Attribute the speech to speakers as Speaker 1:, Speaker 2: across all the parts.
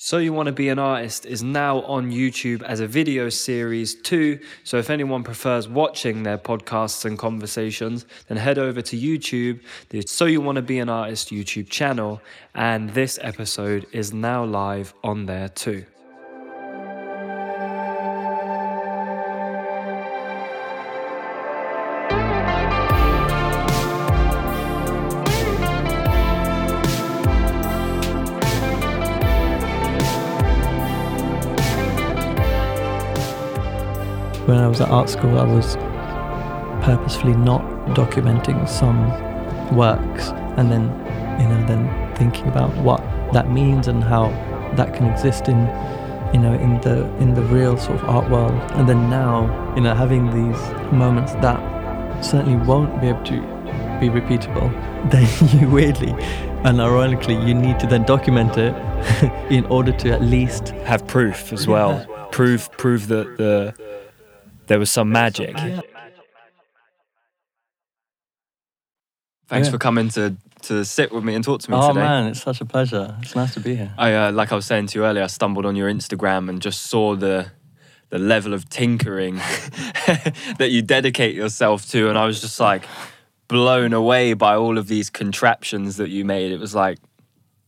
Speaker 1: So You Want to Be an Artist is now on YouTube as a video series too. So if anyone prefers watching their podcasts and conversations, then head over to YouTube, the So You Want to Be an Artist YouTube channel, and this episode is now live on there too.
Speaker 2: When I was at art school, I was purposefully not documenting some works and then, you know, then thinking about what that means and how that can exist in, you know, in the in the real sort of art world. And then now, you know, having these moments that certainly won't be able to be repeatable, then you weirdly and ironically, you need to then document it in order to at least
Speaker 1: have proof as well. Prove prove that the there was some magic. Thanks
Speaker 2: Yeah.
Speaker 1: for coming to to sit with me and talk to me today.
Speaker 2: Oh
Speaker 1: today.
Speaker 2: man, it's such a pleasure. It's nice to be here.
Speaker 1: I uh, like I was saying to you earlier, I stumbled on your Instagram and just saw the the level of tinkering that you dedicate yourself to, and I was just like blown away by all of these contraptions that you made. It was like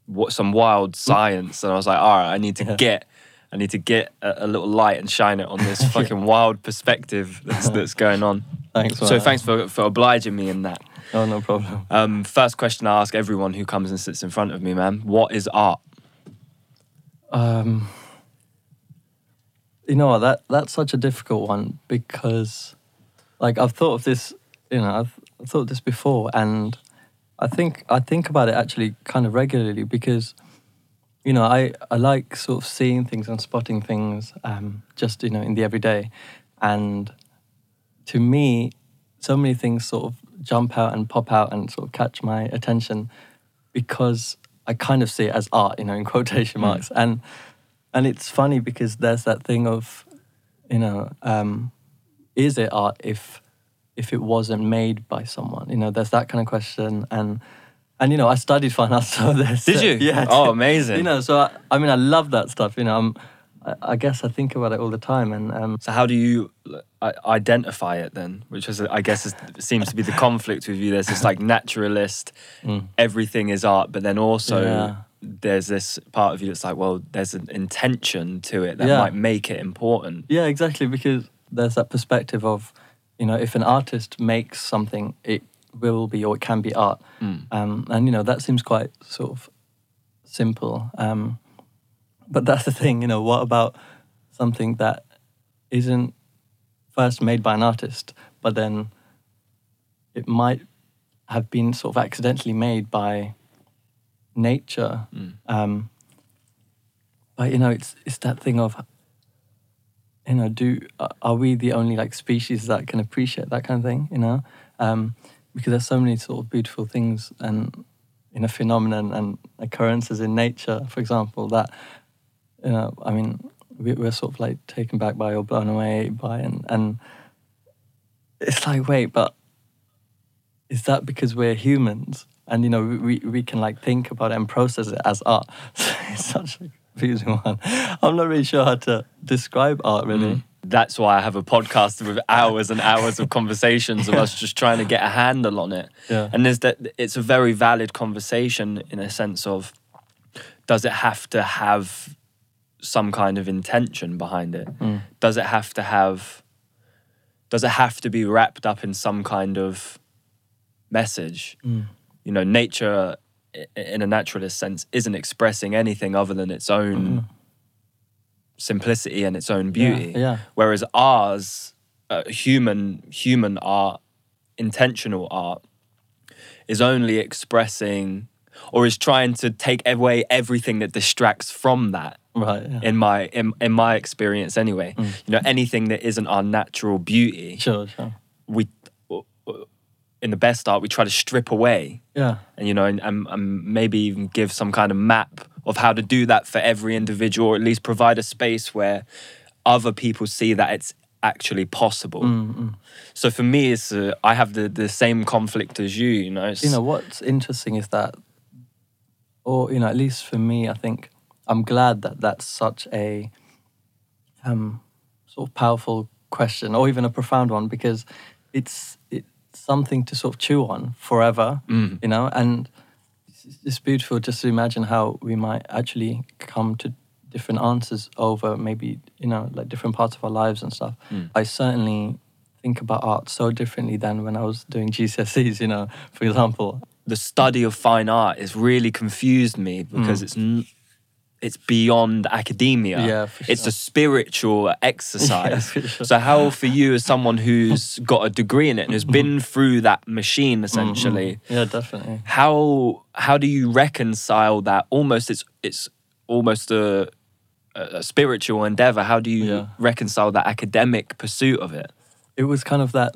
Speaker 1: what some wild science, and I was like, all right, I need to
Speaker 2: Yeah.
Speaker 1: get. I need to get a, a little light and shine it on this fucking wild perspective that's, that's going on.
Speaker 2: Thanks.
Speaker 1: So
Speaker 2: man.
Speaker 1: thanks for, for obliging me in that.
Speaker 2: Oh, no problem.
Speaker 1: Um, first question I ask everyone who comes and sits in front of me, man. What is art?
Speaker 2: Um, you know what? That that's such a difficult one because, like, I've thought of this. You know, I've, I've thought of this before, and I think I think about it actually kind of regularly because, you know, I I like sort of seeing things and spotting things, um, just you know, in the everyday, and to me, so many things sort of jump out and pop out and sort of catch my attention because I kind of see it as art, you know, in quotation marks. And and it's funny because there's that thing of, you know, um, is it art if if it wasn't made by someone? You know, there's that kind of question. And and you know, I studied fine so there's
Speaker 1: Did you?
Speaker 2: Yeah.
Speaker 1: Oh, amazing.
Speaker 2: You know, so I, I mean, I love that stuff. You know, I'm, I, guess I think about it all the time, and um,
Speaker 1: So how do you identify it then? Which is, I guess, is, seems to be the conflict with you. There's this like naturalist, everything is art, but then also
Speaker 2: Mm. Yeah.
Speaker 1: there's this part of you that's like, well, there's an intention to it that
Speaker 2: Yeah.
Speaker 1: might make it important.
Speaker 2: Yeah, exactly. Because there's that perspective of, you know, if an artist makes something, it will be or it can be art. Um, and, you know, that seems quite sort of simple. Um, but that's the thing, you know, what about something that isn't first made by an artist, but then it might have been sort of accidentally made by nature? Um, but, you know, it's, it's that thing of, you know, do are- are we the only like species that can appreciate that kind of thing? You know, um, because there's so many sort of beautiful things and you know phenomenon and occurrences in nature, for example, that you know, I mean, we, we're sort of like taken back by or blown away by, and and it's like, wait, but is that because we're humans? And you know, we, we, can like think about it and process it as art. it's such a confusing one. I'm not really sure how to describe art really. Mm.
Speaker 1: That's why I have a podcast with hours and hours of conversations of us just trying to get a handle on it.
Speaker 2: Yeah.
Speaker 1: And there's that it's a very valid conversation in a sense of does it have to have some kind of intention behind it?
Speaker 2: Mm.
Speaker 1: Does it have to have does it have to be wrapped up in some kind of message?
Speaker 2: Mm.
Speaker 1: You know, nature in a naturalist sense isn't expressing anything other than its own simplicity and its own beauty.
Speaker 2: yeah.
Speaker 1: Whereas ours, uh, human human art, intentional art, is only expressing or is trying to take away everything that distracts from that.
Speaker 2: Right. Yeah.
Speaker 1: In my in, in my experience, anyway,
Speaker 2: Mm.
Speaker 1: you know, anything that isn't our natural beauty,
Speaker 2: Sure. Sure.
Speaker 1: we in the best art we try to strip away
Speaker 2: Yeah.
Speaker 1: and you know and, and, and maybe even give some kind of map of how to do that for every individual or at least provide a space where other people see that it's actually possible
Speaker 2: Mm, mm.
Speaker 1: so for me it's uh, i have the, the same conflict as you you know
Speaker 2: You know what's interesting is that, or you know, at least for me, I think I'm glad that that's such a um, sort of powerful question, or even a profound one, because it's something to sort of chew on forever,
Speaker 1: Mm.
Speaker 2: you know. And it's, it's beautiful just to imagine how we might actually come to different answers over maybe you know like different parts of our lives and stuff.
Speaker 1: Mm.
Speaker 2: I certainly think about art so differently than when I was doing GCSEs. You know, for example,
Speaker 1: the study of fine art has really confused me because
Speaker 2: Mm.
Speaker 1: it's it's beyond academia.
Speaker 2: Yeah,
Speaker 1: It's a spiritual exercise.
Speaker 2: for sure.
Speaker 1: So how for you as someone who's got a degree in it and has been through that machine mm-hmm. essentially,
Speaker 2: yeah, definitely.
Speaker 1: how how do you reconcile that almost it's it's almost a a spiritual endeavor. How do you
Speaker 2: Yeah.
Speaker 1: reconcile that academic pursuit of it?
Speaker 2: it was kind of that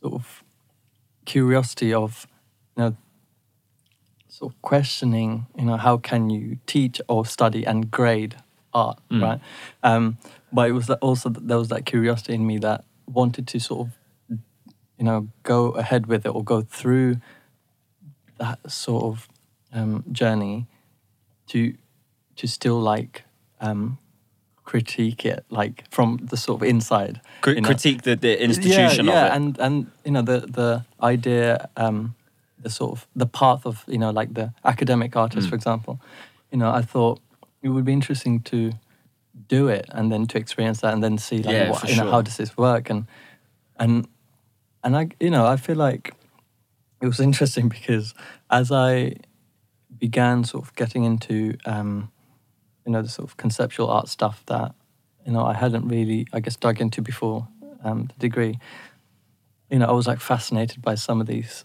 Speaker 2: sort of curiosity of you know sort of questioning you know how can you teach or study and grade art
Speaker 1: Mm.
Speaker 2: right um, but it was that also that there was that curiosity in me that wanted to sort of you know go ahead with it or go through that sort of um, journey to to still like um, critique it like from the sort of inside
Speaker 1: Cri-
Speaker 2: you know?
Speaker 1: critique the, the institution
Speaker 2: yeah, yeah,
Speaker 1: of it.
Speaker 2: and and you know the the idea, um, the sort of the path of you know like the academic artist,
Speaker 1: Mm.
Speaker 2: for example. You know, I thought it would be interesting to do it and then to experience that and then see like
Speaker 1: Yeah,
Speaker 2: what, you know how does this work and and and I you know I feel like it was interesting because as I began sort of getting into um, you know the sort of conceptual art stuff that you know I hadn't really I guess dug into before um, the degree. You know, I was like fascinated by some of these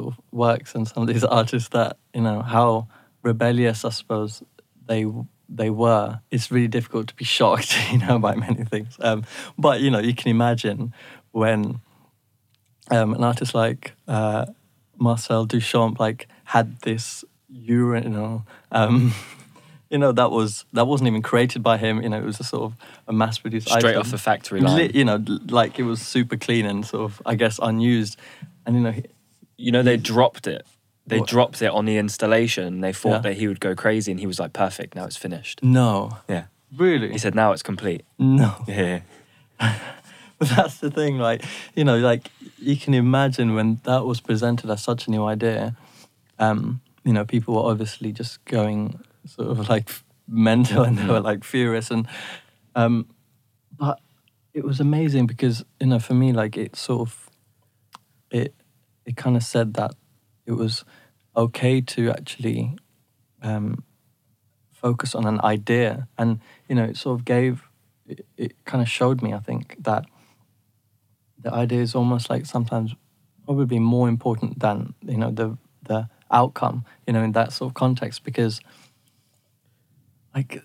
Speaker 2: sort of works and some of these artists that you know how rebellious I suppose they they were. It's really difficult to be shocked, you know, by many things. Um, but you know, you can imagine when um, an artist like uh, Marcel Duchamp like had this urinal. Um, you know that was that wasn't even created by him. You know, it was a sort of a mass-produced
Speaker 1: Straight
Speaker 2: item.
Speaker 1: off the factory line.
Speaker 2: You know, like it was super clean and sort of, I guess, unused. And you know,
Speaker 1: You know, they dropped it. They
Speaker 2: What?
Speaker 1: dropped it on the installation. They thought
Speaker 2: Yeah.
Speaker 1: that he would go crazy, and he was like, "Perfect, now it's finished."
Speaker 2: no,
Speaker 1: Yeah.
Speaker 2: really,
Speaker 1: He said, "Now it's complete."
Speaker 2: no.
Speaker 1: Yeah.
Speaker 2: But that's the thing, like you know, like you can imagine when that was presented as such a new idea. Um, you know, people were obviously just going sort of like mental, and they were like furious, and um, but it was amazing because you know, for me, like it sort of it it kind of said that it was okay to actually um, focus on an idea, and you know, it sort of gave it, it kind of showed me, I think, that the idea is almost like sometimes probably more important than you know the the outcome, you know, in that sort of context, because like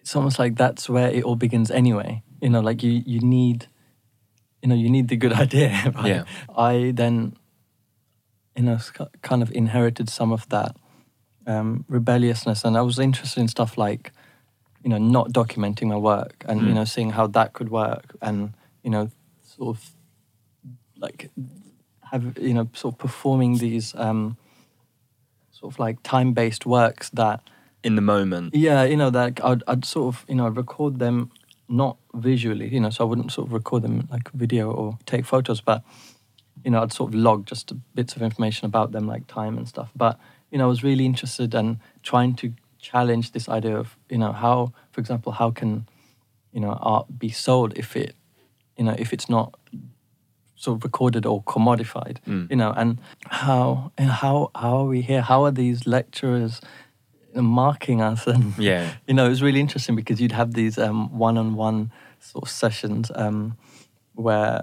Speaker 2: it's almost like that's where it all begins anyway. You know, like you you need, you know, you need the good idea. Right?
Speaker 1: Yeah.
Speaker 2: I then, you know, kind of inherited some of that um, rebelliousness, and I was interested in stuff like, you know, not documenting my work and you
Speaker 1: Mm.
Speaker 2: know seeing how that could work, and you know, sort of like have you know sort of performing these um, sort of like time-based works that
Speaker 1: In the moment.
Speaker 2: yeah, you know, that I'd, I'd sort of, you know, record them not visually, you know, so I wouldn't sort of record them like video or take photos, but, you know, I'd sort of log just bits of information about them, like time and stuff. But, you know, I was really interested in trying to challenge this idea of, you know, how, for example, how can, you know, art be sold if it, you know, if it's not sort of recorded or commodified,
Speaker 1: Mm.
Speaker 2: you know, and how, and how, how are we here? How are these lecturers marking us? And,
Speaker 1: Yeah.
Speaker 2: you know, it was really interesting because you'd have these um, one-on-one sort of sessions um, where,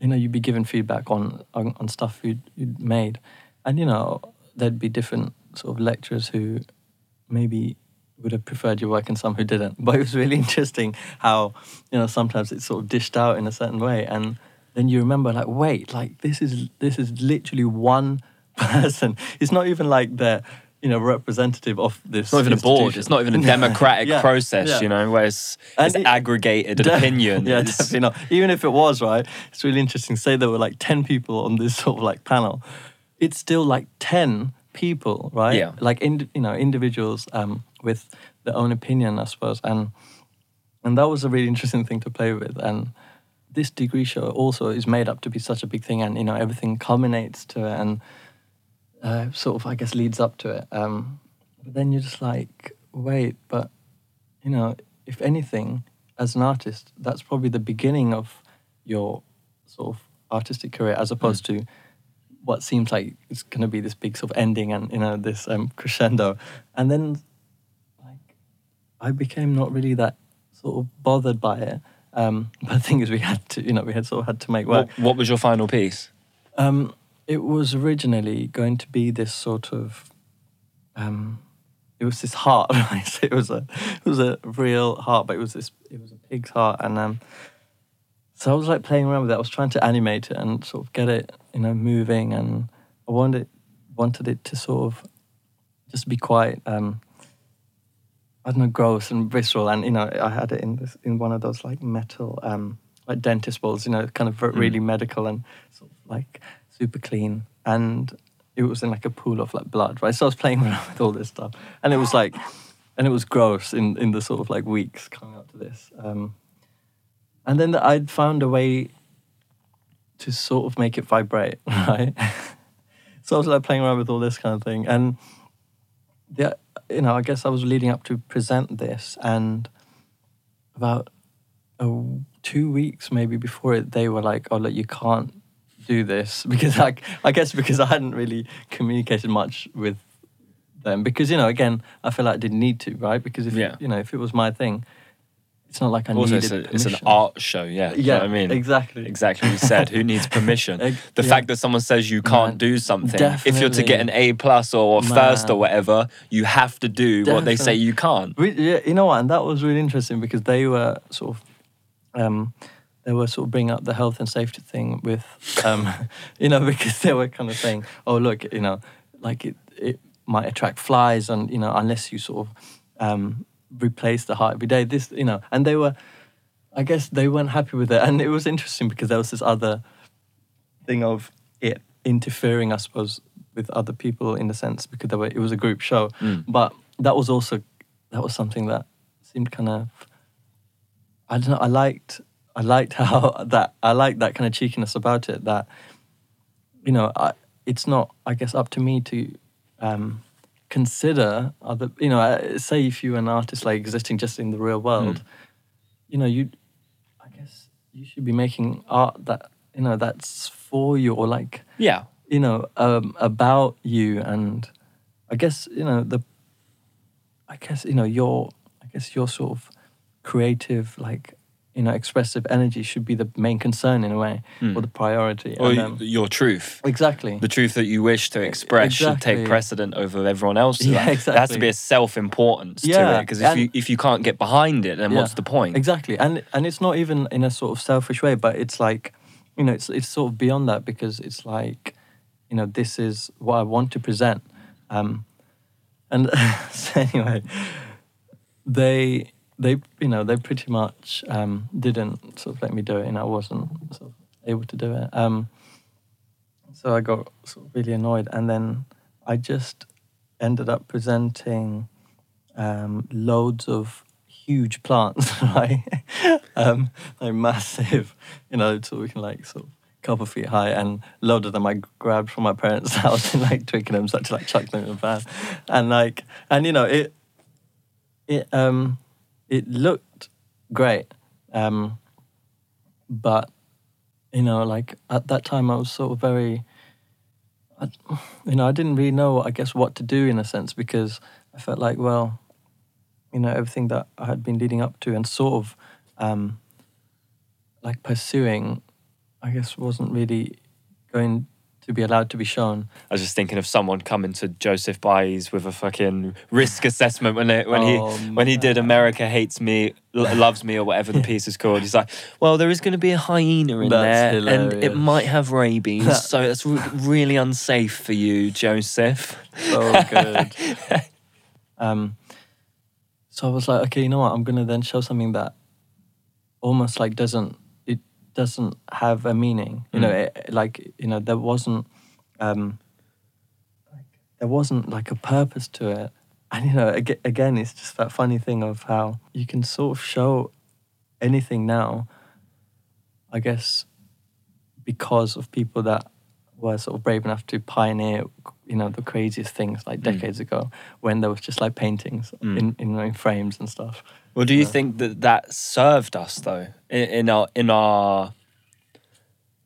Speaker 2: you know, you'd be given feedback on, on, on stuff you'd, you'd made. And, you know, there'd be different sort of lecturers who maybe would have preferred your work and some who didn't. But it was really interesting how, you know, sometimes it's sort of dished out in a certain way. And then you remember like, wait, like this is this is literally one person. It's not even like they're, you know, representative of this.
Speaker 1: It's not even a board. It's not even a democratic
Speaker 2: Yeah,
Speaker 1: process,
Speaker 2: yeah.
Speaker 1: you know, where it's, it's
Speaker 2: it-
Speaker 1: aggregated
Speaker 2: Def-
Speaker 1: opinion.
Speaker 2: Yeah,
Speaker 1: It's-
Speaker 2: definitely not. Even if it was right, it's really interesting. Say there were like ten people on this sort of like panel, it's still like ten people, right?
Speaker 1: Yeah.
Speaker 2: Like in, you know individuals um, with their own opinion, I suppose, and and that was a really interesting thing to play with. And this degree show also is made up to be such a big thing, and you know everything culminates to it, and uh, sort of I guess leads up to it. Um, but then you're just like, wait, but you know, if anything, as an artist, that's probably the beginning of your sort of artistic career, as opposed to what seems like it's going to be this big sort of ending and you know this um, crescendo, and then like I became not really that sort of bothered by it. Um, but the thing is, we had to, you know, we had sort of had to make work.
Speaker 1: What, what was your final piece?
Speaker 2: Um, it was originally going to be this sort of, um, it was this heart. Right? It was a, it was a real heart, but it was this, it was a pig's heart, and um, so I was like playing around with it. I was trying to animate it and sort of get it, you know, moving, and I wanted wanted it to sort of just be quite, um, I don't know, gross and visceral, and you know, I had it in this in one of those like metal, um, like dentist balls, you know, kind of ver- really medical and sort of like super clean, and it was in like a pool of like blood, right? So I was playing around with all this stuff, and it was like, and it was gross in in the sort of like weeks coming up to this. Um, and then I'd found a way to sort of make it vibrate, right? so I was like playing around with all this kind of thing, and yeah, you know, I guess I was leading up to present this, and about uh, two weeks maybe before it, they were like, "Oh, look, you can't do this," because I, I guess because I hadn't really communicated much with them, because you know, again, I feel like I didn't need to, right? Because if
Speaker 1: Yeah.
Speaker 2: you know, if it was my thing, it's not like I
Speaker 1: Also,
Speaker 2: needed.
Speaker 1: it's, a, it's an art show, yeah. Do you know
Speaker 2: Yeah,
Speaker 1: what I mean?
Speaker 2: exactly.
Speaker 1: Exactly you said. Who needs permission? The
Speaker 2: yeah.
Speaker 1: fact that someone says you can't
Speaker 2: Man,
Speaker 1: do something, if you're to get an. A plus or first or whatever, you have to do what they say you can't.
Speaker 2: Re- yeah, you know what? And that was really interesting because they were sort of, um, they were sort of bringing up the health and safety thing with, um, you know, because they were kind of saying, oh look, you know, like it it might attract flies, and you know, unless you sort of um, replace the heart every day, this, you know, and they were, I guess they weren't happy with it, and it was interesting because there was this other thing of it interfering, I suppose, with other people in a sense because were, it was a group show.
Speaker 1: Mm.
Speaker 2: But that was also that was something that seemed kind of I don't know. I liked I liked how that I liked that kind of cheekiness about it. That you know, I, it's not I guess up to me to um, consider other. You know, uh, say if you're an artist like existing just in the real world, you know, you I guess you should be making art that you know that's for you or like
Speaker 1: Yeah.
Speaker 2: you know um, about you and i guess you know the i guess you know your i guess your sort of creative like you know expressive energy should be the main concern in a way or the priority
Speaker 1: Or
Speaker 2: and, um,
Speaker 1: your truth.
Speaker 2: exactly.
Speaker 1: The truth that you wish to express should take precedent over everyone else.
Speaker 2: Yeah,
Speaker 1: There has to be a self-importance to it because if
Speaker 2: and-
Speaker 1: you if you can't get behind it, then
Speaker 2: Yeah,
Speaker 1: what's the point?
Speaker 2: exactly. And and it's not even in a sort of selfish way but it's like you know it's it's sort of beyond that because it's like you know this is what i want to present. Um and so anyway they they you know they pretty much um didn't sort of let me do it and i wasn't sort of able to do it um so i got sort of really annoyed and then i just ended up presenting um, loads of huge plants, right? um, massive, you know, can like sort of couple feet high, and load of them I grabbed from my parents' house in like Twickenham, so I had to like chuck them in the van, and like, and you know, it, it, um, it looked great, um, but you know, like at that time I was sort of very I, you know, I didn't really know, I guess, what to do in a sense because I felt like, well, you know, everything that I had been leading up to and sort of um, like pursuing, I guess, wasn't really going to be allowed to be shown.
Speaker 1: I was just thinking of someone coming to Joseph Beuys with a fucking risk assessment when it, when
Speaker 2: Oh,
Speaker 1: he when he did. America hates me, loves me, or whatever the piece is called. He's like, well, there is going to be a hyena in
Speaker 2: That's
Speaker 1: there, and it might have rabies,
Speaker 2: That-
Speaker 1: so it's re- really unsafe for you, Joseph.
Speaker 2: So good. um, so I was like, okay, you know what? I'm gonna then show something that almost like doesn't doesn't have a meaning. You know,
Speaker 1: Mm.
Speaker 2: it, like you know, there wasn't um, like, there wasn't like a purpose to it. and you know, again, it's just that funny thing of how you can sort of show anything now. I guess because of people that were sort of brave enough to pioneer, you know, the craziest things like
Speaker 1: Mm.
Speaker 2: decades ago, when there was just like paintings
Speaker 1: Mm.
Speaker 2: in, in in frames and stuff.
Speaker 1: Well, do you
Speaker 2: Yeah.
Speaker 1: think that that served us though in, in our in our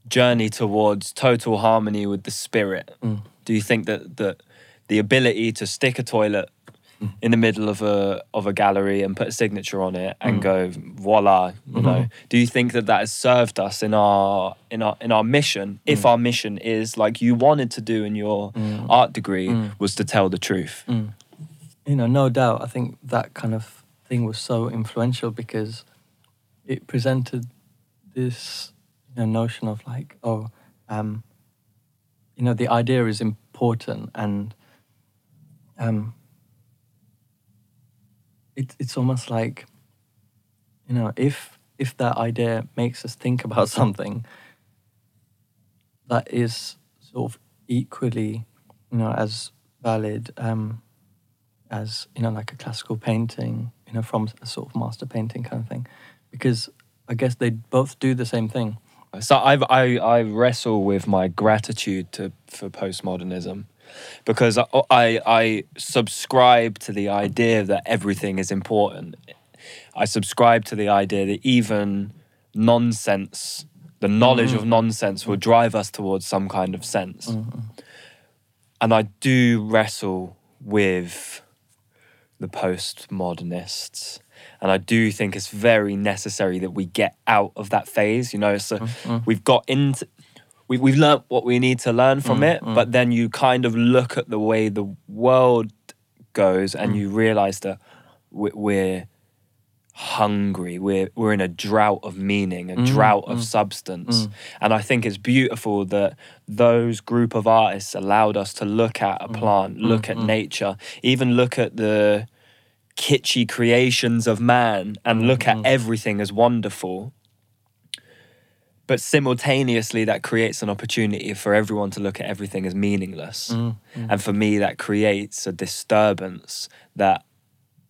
Speaker 1: journey towards total harmony with the spirit?
Speaker 2: Mm.
Speaker 1: Do you think that that the ability to stick a toilet
Speaker 2: Mm.
Speaker 1: in the middle of a of a gallery and put a signature on it and
Speaker 2: Mm.
Speaker 1: go voila, you know?
Speaker 2: Mhm.
Speaker 1: Do you think that that has served us in our in our in our mission? If
Speaker 2: Mm.
Speaker 1: our mission is like you wanted to do in your
Speaker 2: Mm.
Speaker 1: art degree
Speaker 2: Mm.
Speaker 1: was to tell the truth.
Speaker 2: You know, no doubt. I think that kind of thing was so influential because it presented this you know, notion of like, oh, um, you know, the idea is important, and um, it, it's almost like, you know, if if that idea makes us think about something that is sort of equally, you know, as valid um, as you know, like a classical painting, you know, from a sort of master painting kind of thing, because I guess they both do the same thing.
Speaker 1: So I've, I I wrestle with my gratitude to for postmodernism because I, I I subscribe to the idea that everything is important. I subscribe to the idea that even nonsense, the knowledge of
Speaker 2: Mm.
Speaker 1: nonsense, will drive us towards some kind of sense.
Speaker 2: Mm.
Speaker 1: And I do wrestle with the postmodernists. And I do think it's very necessary that we get out of that phase. You know, so
Speaker 2: Mm.
Speaker 1: we've got into, we, we've learnt what we need to learn from
Speaker 2: Mm,
Speaker 1: it,
Speaker 2: mm.
Speaker 1: but then you kind of look at the way the world goes and
Speaker 2: Mm.
Speaker 1: you realize that we're hungry. We're, we're in a drought of meaning, a
Speaker 2: Mm,
Speaker 1: drought of
Speaker 2: mm,
Speaker 1: substance.
Speaker 2: mm.
Speaker 1: And I think it's beautiful that those group of artists allowed us to look at a plant, look at
Speaker 2: mm.
Speaker 1: nature, even look at the kitschy creations of man and look at
Speaker 2: Mm.
Speaker 1: everything as wonderful. But simultaneously, that creates an opportunity for everyone to look at everything as meaningless.
Speaker 2: Mm, mm.
Speaker 1: And for me, that creates a disturbance that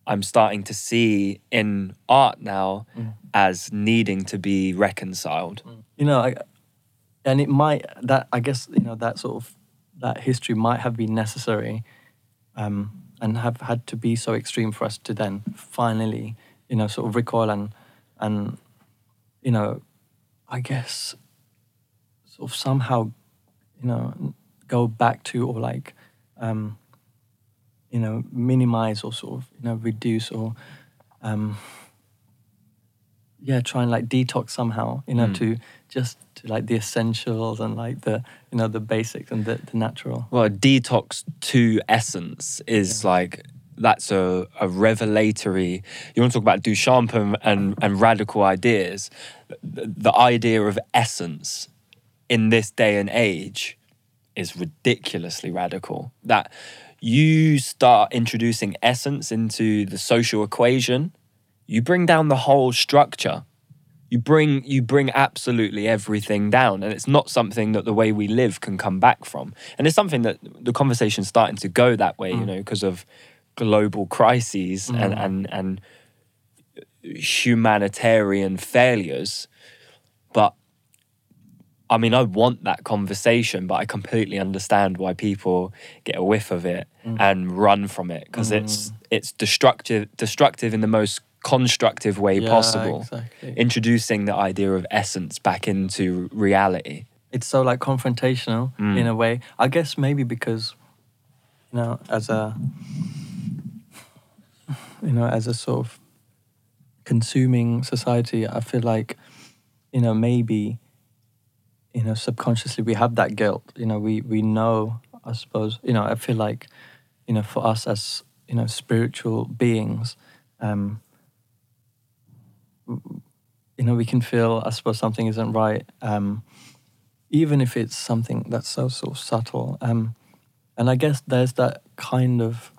Speaker 1: I'm starting to see in art now
Speaker 2: Mm.
Speaker 1: as needing to be reconciled.
Speaker 2: you know, I, and it might that I guess you know that sort of that history might have been necessary, um, and have had to be so extreme for us to then finally, you know, sort of recoil and and you know, I guess sort of somehow, you know, go back to or like, um, you know, minimize or sort of you know reduce or. Um, yeah, try and like detox somehow, you know,
Speaker 1: Mm.
Speaker 2: to just to like the essentials and like the you know the basics and the, the natural.
Speaker 1: Well, a detox to essence is like that's a, a revelatory. You want to talk about Duchamp and, and, and radical ideas. The, the idea of essence in this day and age is ridiculously radical. That you start introducing essence into the social equation, you bring down the whole structure. You bring you bring absolutely everything down, and it's not something that the way we live can come back from. And it's something that the conversation's starting to go that way, you
Speaker 2: Mm.
Speaker 1: know, because of global crises and
Speaker 2: Mm.
Speaker 1: and and humanitarian failures. But I mean, I want that conversation, but I completely understand why people get a whiff of it
Speaker 2: Mm.
Speaker 1: and run from it because it's
Speaker 2: Mm.
Speaker 1: it's destructive destructive in the most constructive way
Speaker 2: Yeah,
Speaker 1: possible.
Speaker 2: Exactly.
Speaker 1: Introducing the idea of essence back into reality.
Speaker 2: it's so like confrontational
Speaker 1: Mm.
Speaker 2: in a way. I guess maybe because you know, as a you know, as a sort of consuming society, I feel like you know maybe you know subconsciously we have that guilt. You know, we we know. I suppose you know. I feel like you know for us as you know spiritual beings. Um, you know, we can feel, I suppose, something isn't right, um, even if it's something that's so of subtle. Um, and I guess there's that kind of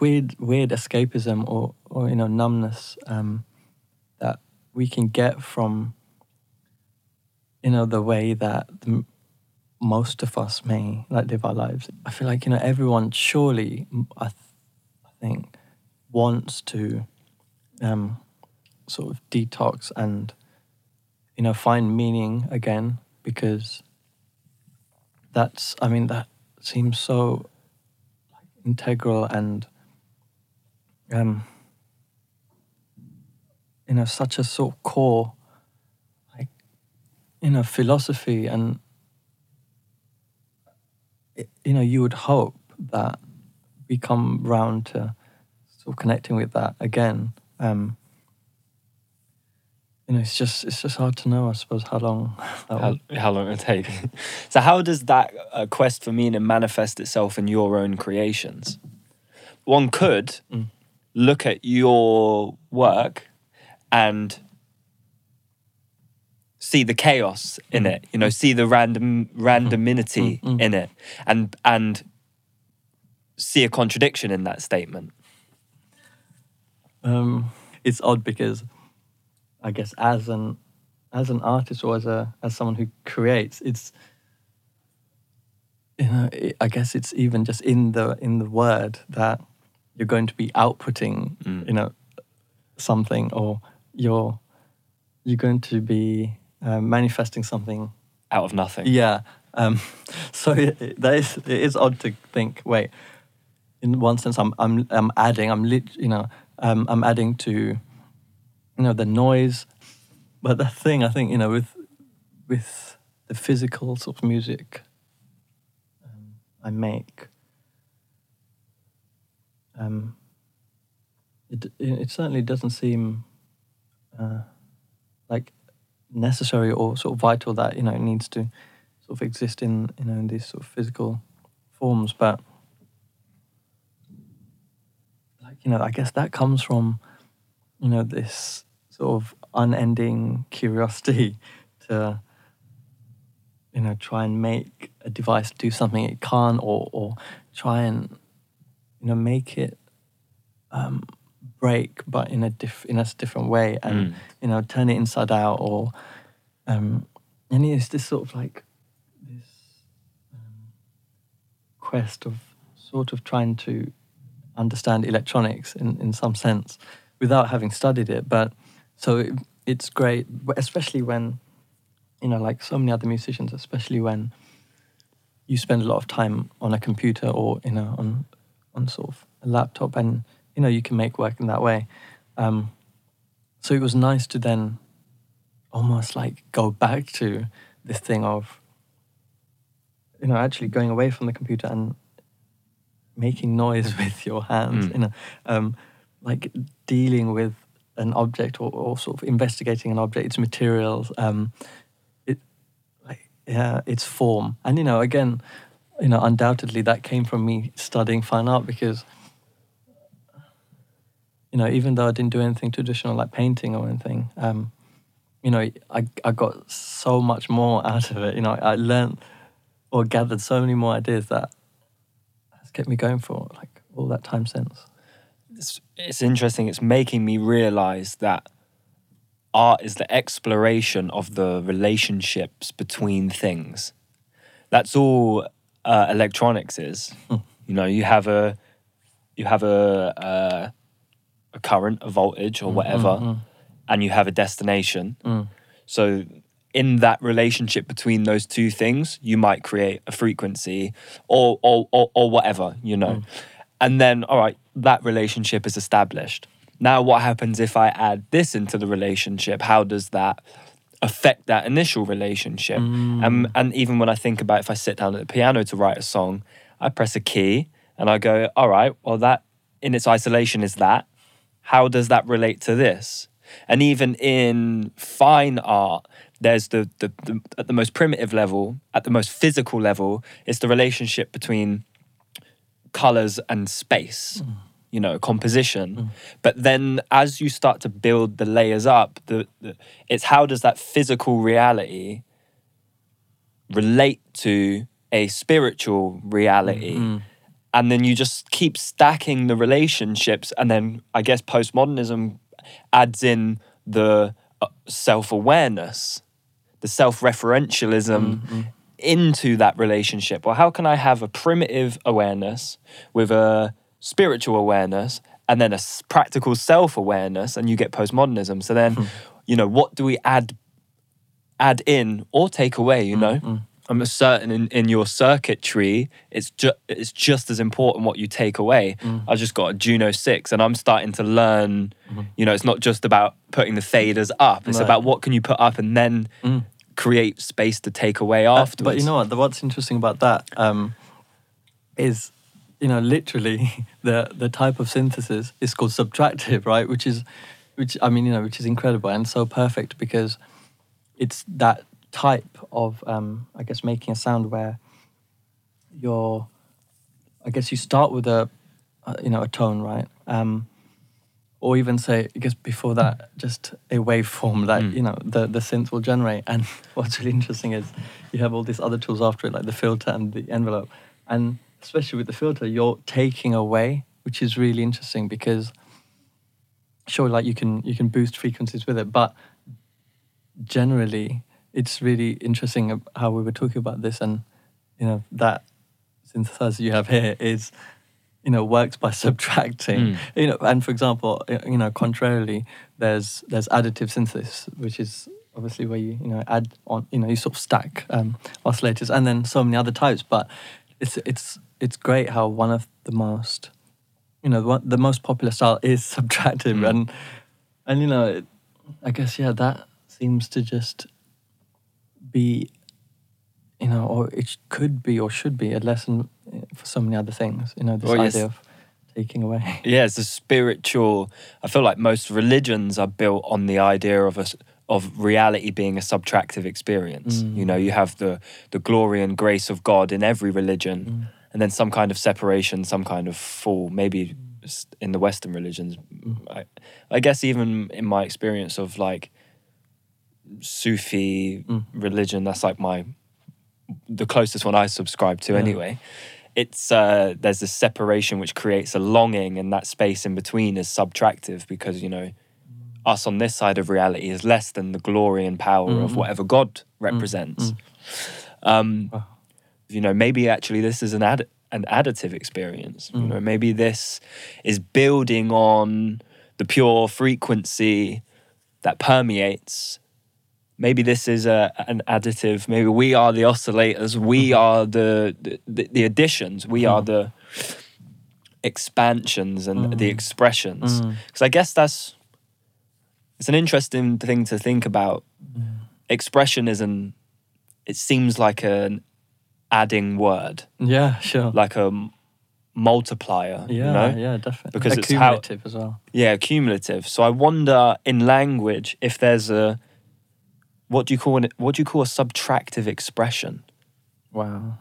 Speaker 2: weird, weird escapism or, or you know, numbness um, that we can get from, you know, the way that the, most of us may like live our lives. I feel like you know everyone surely I, th- I think wants to um, sort of detox and you know find meaning again because that's I mean that seems so integral and um, you know such a sort of core like you know philosophy and you know you would hope that we come round to sort of connecting with that again um, you know it's just it's just hard to know I suppose how long that
Speaker 1: how, how long it'll take. so, how does that uh, quest for meaning manifest itself in your own creations? One could
Speaker 2: Mm.
Speaker 1: look at your work and see the chaos in
Speaker 2: Mm.
Speaker 1: it. You know, see the random randomity
Speaker 2: Mm, mm.
Speaker 1: in it, and and see a contradiction in that statement.
Speaker 2: Um, it's odd because I guess as an as an artist or as a as someone who creates, it's you know it, I guess it's even just in the in the word that you're going to be outputting
Speaker 1: Mm.
Speaker 2: you know something or you're you're going to be uh, manifesting something
Speaker 1: Out of nothing.
Speaker 2: yeah. Um, so it, it, that is, it is odd to think. Wait, in one sense, I'm I'm I'm adding. I'm lit, you know. Um, I'm adding to, you know, the noise. But the thing I think you know with with the physical sort of music um, I make. Um, it it certainly doesn't seem uh, like necessary or sort of vital that you know it needs to sort of exist in you know in these sort of physical forms. But like you know i guess that comes from you know this sort of unending curiosity to you know try and make a device do something it can't or or try and you know make it um break but in a diff in a different way and
Speaker 1: Mm.
Speaker 2: you know turn it inside out or um and it's this sort of like this um, quest of sort of trying to understand electronics in, in some sense without having studied it but so it, it's great especially when you know like so many other musicians especially when you spend a lot of time on a computer or you know on on sort of a laptop and you know you can make work in that way um, so it was nice to then almost like go back to this thing of you know actually going away from the computer and making noise with your hands
Speaker 1: Mm.
Speaker 2: you know um, like dealing with an object or, or sort of investigating an object its materials um, it like yeah its form and you know again you know undoubtedly that came from me studying fine art because you know even though I didn't do anything traditional like painting or anything um, you know I, I got so much more out of it you know I learned or gathered so many more ideas that has kept me going for like all that time since
Speaker 1: it's, it's interesting. It's making me realize that art is the exploration of the relationships between things. That's all uh, electronics is.
Speaker 2: Hmm.
Speaker 1: You know, you have a you have a uh, a current, a voltage, or whatever,
Speaker 2: mm,
Speaker 1: and you have a destination.
Speaker 2: mm,
Speaker 1: So in that relationship between those two things, you might create a frequency or or or, or whatever, you know. And then all right, that relationship is established. Now what happens if I add this into the relationship? How does that affect that initial relationship? Um, and even when I think about if I sit down at the piano to write a song, I press a key and I go, all right, well that in its isolation is that. How does that relate to this? And even in fine art, there's the, the, the at the most primitive level, at the most physical level, it's the relationship between colors and space, mm. you know, composition. Mm. But then as you start to build the layers up, the, the it's how does that physical reality relate to a spiritual reality? Mm-hmm. And then you just keep stacking the relationships. And then I guess postmodernism adds in the uh, self awareness, the self referentialism mm-hmm. into that relationship? well how can I have a primitive awareness with a spiritual awareness and then a practical self awareness? And you get postmodernism. So then, hmm. you know, what do we add add in or take away? You know, mm-hmm. I'm certain in, in your circuitry, it's just it's just as important what you take away. I just got a Juno six, and I'm starting to learn. You know, it's not just about putting the faders up; it's
Speaker 2: Right.
Speaker 1: about what can you put up and then create space to take away
Speaker 2: Uh,
Speaker 1: afterwards.
Speaker 2: But you know what? The, what's interesting about that um, is, you know, literally the the type of synthesis is called subtractive, right? Which is, which I mean, you know, which is incredible and so perfect because it's that type of, um, I guess, making a sound where you're, I guess, you start with a, uh, you know, a tone, right? Um, or even say, I guess before that, just a waveform that
Speaker 1: Mm.
Speaker 2: you know the the synth will generate. And what's really interesting is you have all these other tools after it, like the filter and the envelope. And especially with the filter, you're taking away, which is really interesting because sure, like you can you can boost frequencies with it, but generally, it's really interesting how we were talking about this, and you know that synthesizer you have here is you know works by subtracting
Speaker 1: Mm.
Speaker 2: you know and for example you know contrarily there's there's additive synthesis which is obviously where you you know add on you know you sort of stack um, oscillators and then so many other types but it's it's it's great how one of the most you know what the most popular style is subtractive
Speaker 1: Mm.
Speaker 2: and and you know it, i guess yeah that seems to just be you know or it could be or should be a lesson eh, for so many other things you know this
Speaker 1: Well, yes.
Speaker 2: idea of taking away
Speaker 1: yeah, it's a spiritual. I feel like most religions are built on the idea of a of reality being a subtractive experience.
Speaker 2: Mm.
Speaker 1: You know, you have the the glory and grace of God in every religion,
Speaker 2: Mm.
Speaker 1: and then some kind of separation, some kind of fall. Maybe in the Western religions,
Speaker 2: Mm.
Speaker 1: I, I guess even in my experience of like Sufi
Speaker 2: Mm.
Speaker 1: religion, that's like my the closest one I subscribe to
Speaker 2: Yeah.
Speaker 1: anyway. It's uh, there's this separation which creates a longing, and that space in between is subtractive because you know us on this side of reality is less than the glory and power of
Speaker 2: Mhm.
Speaker 1: whatever God represents.
Speaker 2: mm.
Speaker 1: Um,
Speaker 2: Wow.
Speaker 1: you know, maybe actually this is an add- an additive experience. You
Speaker 2: Mm.
Speaker 1: know, maybe this is building on the pure frequency that permeates. Maybe this is a, an additive. Maybe we are the oscillators. We
Speaker 2: Mhm.
Speaker 1: are the, the the additions. We are
Speaker 2: Mhm.
Speaker 1: the expansions and the
Speaker 2: Mm.
Speaker 1: expressions.
Speaker 2: Mm.
Speaker 1: Because I guess that's it's an interesting thing to think about. Expression is an it seems like an adding word,
Speaker 2: yeah sure
Speaker 1: like a multiplier.
Speaker 2: yeah
Speaker 1: you know?
Speaker 2: yeah definitely
Speaker 1: Because it's how-
Speaker 2: as well
Speaker 1: Yeah, cumulative. So I wonder in language if there's a what do you call it? What do you call a subtractive expression?
Speaker 2: wow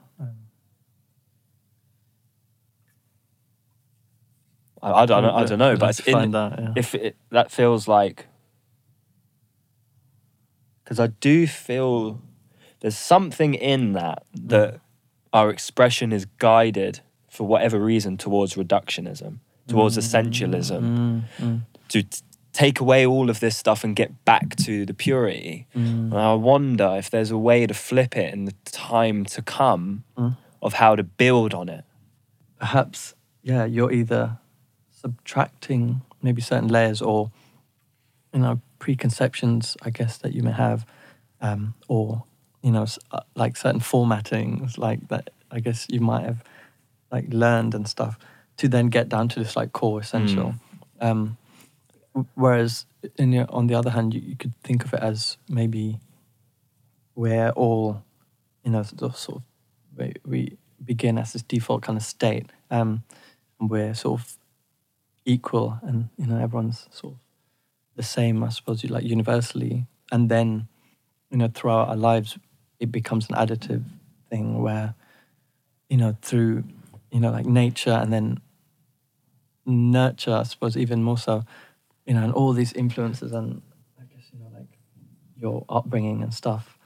Speaker 1: I, I don't know. I don't know, but it's in,
Speaker 2: out, yeah.
Speaker 1: if it, that feels like because I do feel there's something in that that our expression is guided for whatever reason towards reductionism, towards essentialism,
Speaker 2: Mm, mm,
Speaker 1: to take away all of this stuff and get back to the purity.
Speaker 2: mm.
Speaker 1: And I wonder if there's a way to flip it in the time to come
Speaker 2: Mm.
Speaker 1: of how to build on it.
Speaker 2: perhaps yeah you're either subtracting maybe certain layers or you know preconceptions i guess that you may have um, or you know uh, like certain formattings like that i guess you might have like learned and stuff to then get down to this like core essential um, w- whereas in your, on the other hand you, you could think of it as maybe we're all you know sort of, we, we begin as this default kind of state um, and we're sort of equal and you know everyone's sort of the same i suppose you like universally. And then you know throughout our lives it becomes an additive thing where you know through you know like nature and then nurture i suppose even more so you know and all these influences and i guess you know like your upbringing and stuff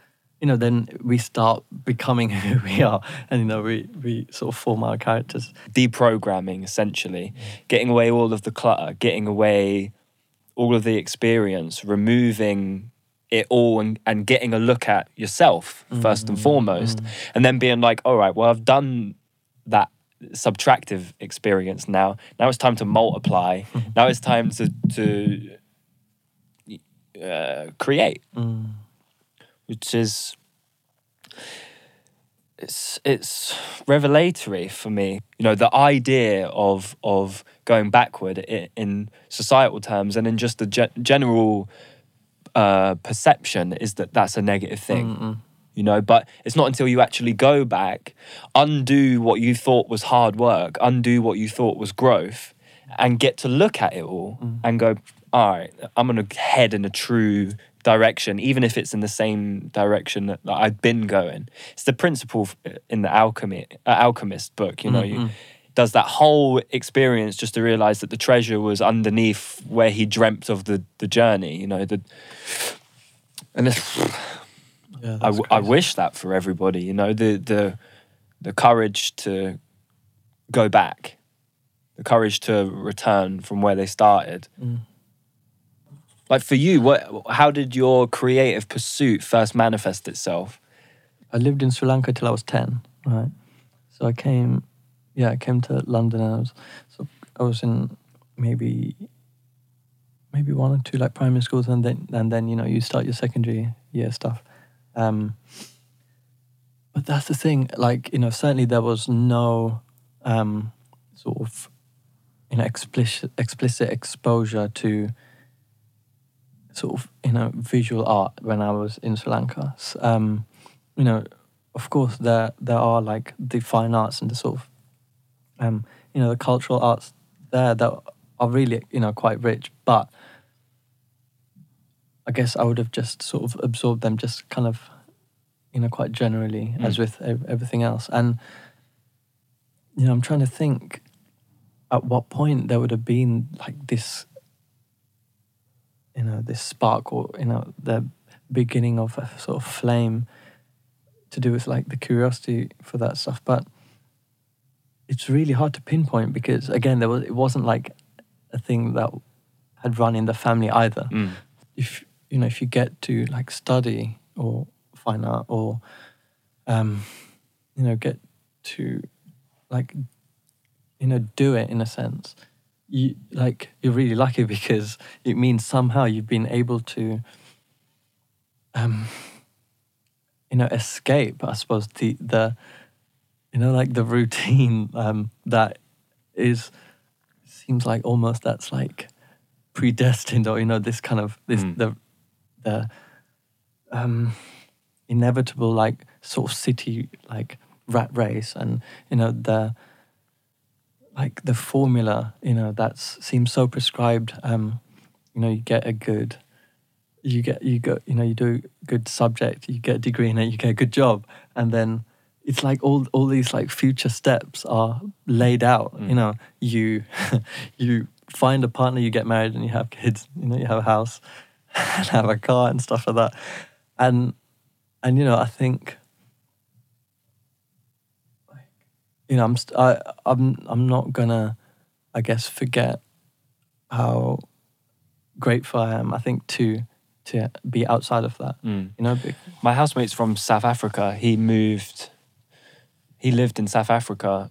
Speaker 2: you know then we start becoming who we are and you know we we sort of form our characters.
Speaker 1: Deprogramming essentially. Getting away all of the clutter getting away all of the experience removing it all and, and getting a look at yourself first
Speaker 2: Mm,
Speaker 1: and foremost and then being like all right well i've done that subtractive experience now. Now it's time to multiply. Now it's time to to uh, create.
Speaker 2: Mm.
Speaker 1: which is it's it's revelatory for me. You know the idea of of going backward in societal terms and in just the ge- general uh, perception is that that's a negative thing.
Speaker 2: Mm-mm.
Speaker 1: You know but it's not until you actually go back undo what you thought was hard work undo what you thought was growth and get to look at it all mm-hmm. and go all right i'm going to head in a true direction even if it's in the same direction that, that i've been going. It's the principle uh, in the alchemy uh, alchemist book you know you mm-hmm. does that whole experience just to realize that the treasure was underneath where he dreamt of the the journey you know the and it's
Speaker 2: Yeah,
Speaker 1: I,
Speaker 2: that's
Speaker 1: w- I
Speaker 2: crazy.
Speaker 1: wish that for everybody, you know, the the the courage to go back, the courage to return from where they started.
Speaker 2: Mm.
Speaker 1: Like for you, what how did your creative pursuit first manifest itself?
Speaker 2: I lived in Sri Lanka till I was ten, right? So I came, yeah, I came to London and I was, so I was in maybe, maybe one or two like primary schools, and then and then you know you start your secondary year stuff. Um, but that's the thing, like you know, certainly there was no um, sort of, you know, explicit explicit exposure to sort of you know visual art when I was in Sri Lanka. Um, you know, of course there there are like the fine arts and the sort of um, you know the cultural arts there that are really you know quite rich, but I guess I would have just sort of absorbed them just kind of you know quite generally as
Speaker 1: Mm.
Speaker 2: with ev- everything else and you know I'm trying to think at what point there would have been like this you know this spark or you know the beginning of a sort of flame to do with like the curiosity for that stuff but it's really hard to pinpoint because again there was it wasn't like a thing that had run in the family either
Speaker 1: Mm.
Speaker 2: if you know if you get to like study or fine art or um you know get to like you know do it in a sense you like you're really lucky because it means somehow you've been able to um you know escape i suppose the the you know like the routine um that is seems like almost that's like predestined or you know this kind of this
Speaker 1: Mm.
Speaker 2: the the um inevitable like sort of city like rat race and you know the like the formula you know that's seems so prescribed um you know you get a good you get you go you know you do a good subject you get a degree in it you get a good job and then it's like all all these like future steps are laid out you
Speaker 1: Mm.
Speaker 2: know you you find a partner you get married and you have kids you know you have a house and have a car and stuff like that and and you know i think you know i'm st- I, i'm i'm not gonna i guess forget how grateful i am i think to to be outside of that
Speaker 1: Mm.
Speaker 2: you know be-
Speaker 1: My housemate's from South Africa. He moved. He lived in South Africa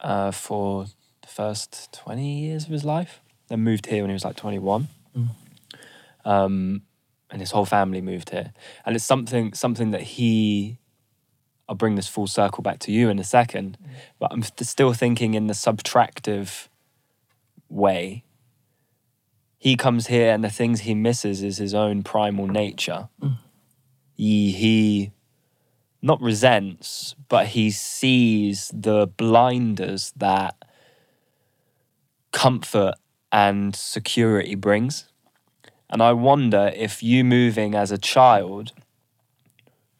Speaker 1: uh, for the first twenty years of his life. Then moved here when he was like twenty-one.
Speaker 2: Mm.
Speaker 1: Um, and his whole family moved here. And it's something something that he. I'll bring this full circle back to you in a second, but I'm st- still thinking in the subtractive way. He comes here, and the things he misses is his own primal nature he, he not resents, but he sees the blinders that comfort and security brings. And I wonder if you moving as a child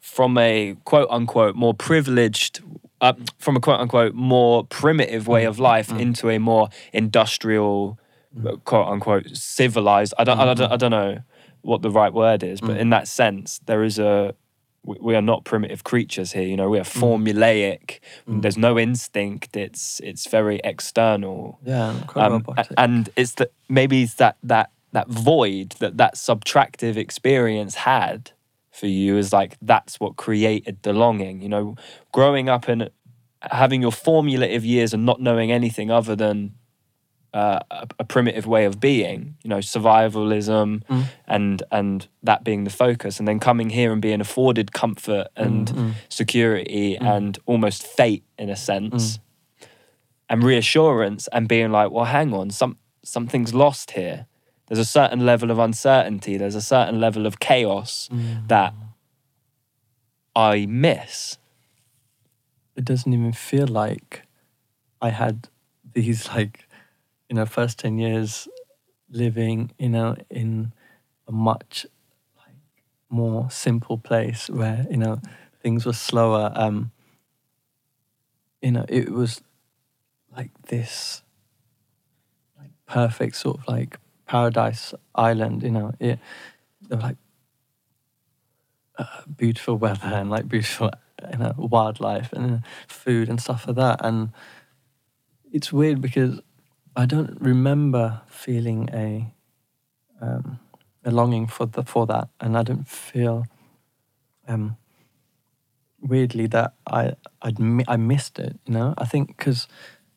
Speaker 1: from a quote unquote more privileged, uh, from a quote unquote more primitive way of life mm-hmm. into a more industrial, mm-hmm. uh, quote unquote civilized. I don't, I don't, I don't know what the right word is, but in mm-hmm. that sense, there is a. We are not primitive creatures here, you know. We are formulaic. There's no instinct. It's it's very external
Speaker 2: yeah
Speaker 1: um,
Speaker 2: robotic.
Speaker 1: and it's that maybe it's that that that void that that subtractive experience had for you is like that's what created the longing you know growing up and having your formulative years and not knowing anything other than uh, a, a primitive way of being you know survivalism
Speaker 2: Mm.
Speaker 1: and and that being the focus and then coming here and being afforded comfort and
Speaker 2: Mm, mm.
Speaker 1: security and almost fate in a sense
Speaker 2: Mm.
Speaker 1: and reassurance and being like well hang on some something's lost here there's a certain level of uncertainty there's a certain level of chaos
Speaker 2: Mm.
Speaker 1: that i miss
Speaker 2: it doesn't even feel like I had these like, you know, first ten years living, you know, in a much like more simple place where you know things were slower. Um, you know, it was like this, like perfect sort of like paradise island. You know, it there were like uh, beautiful weather and like beautiful you know wildlife and food and stuff like that and it's weird because I don't remember feeling a um, a longing for the for that and I don't feel um weirdly that I I'd, I missed it you know I think because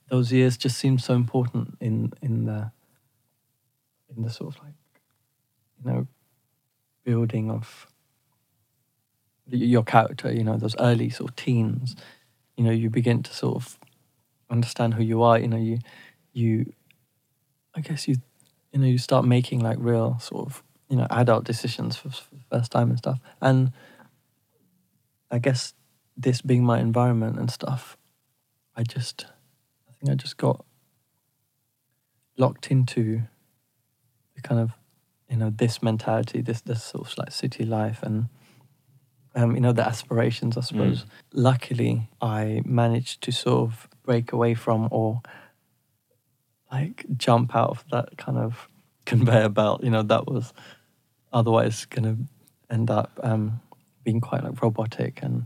Speaker 2: those years just seemed so important in in the in the sort of like you know building of your character, you know, those early sort of teens, you know, you begin to sort of understand who you are, you know, you, you, I guess you, you know, you start making like real sort of, you know, adult decisions for, for the first time and stuff. And I guess this being my environment and stuff, I just, I think I just got locked into the kind of, you know, this mentality, this, this sort of like city life and, um, you know, the aspirations, I suppose. Luckily, I managed to sort of break away from or like jump out of that kind of conveyor belt, you know, that was otherwise going to end up um, being quite like robotic and,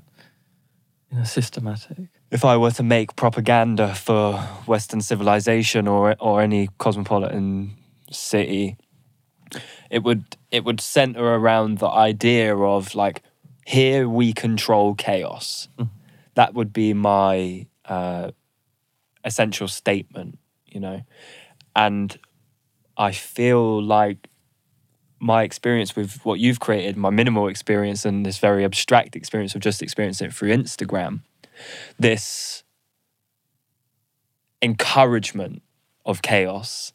Speaker 2: you know, systematic.
Speaker 1: if I were to make propaganda for Western civilization or or any cosmopolitan city, it would it would center around the idea of like here we control chaos.
Speaker 2: Mhm.
Speaker 1: That would be my uh, essential statement, you know, and I feel like my experience with what you've created, my minimal experience and this very abstract experience of just experiencing it through Instagram, this encouragement of chaos,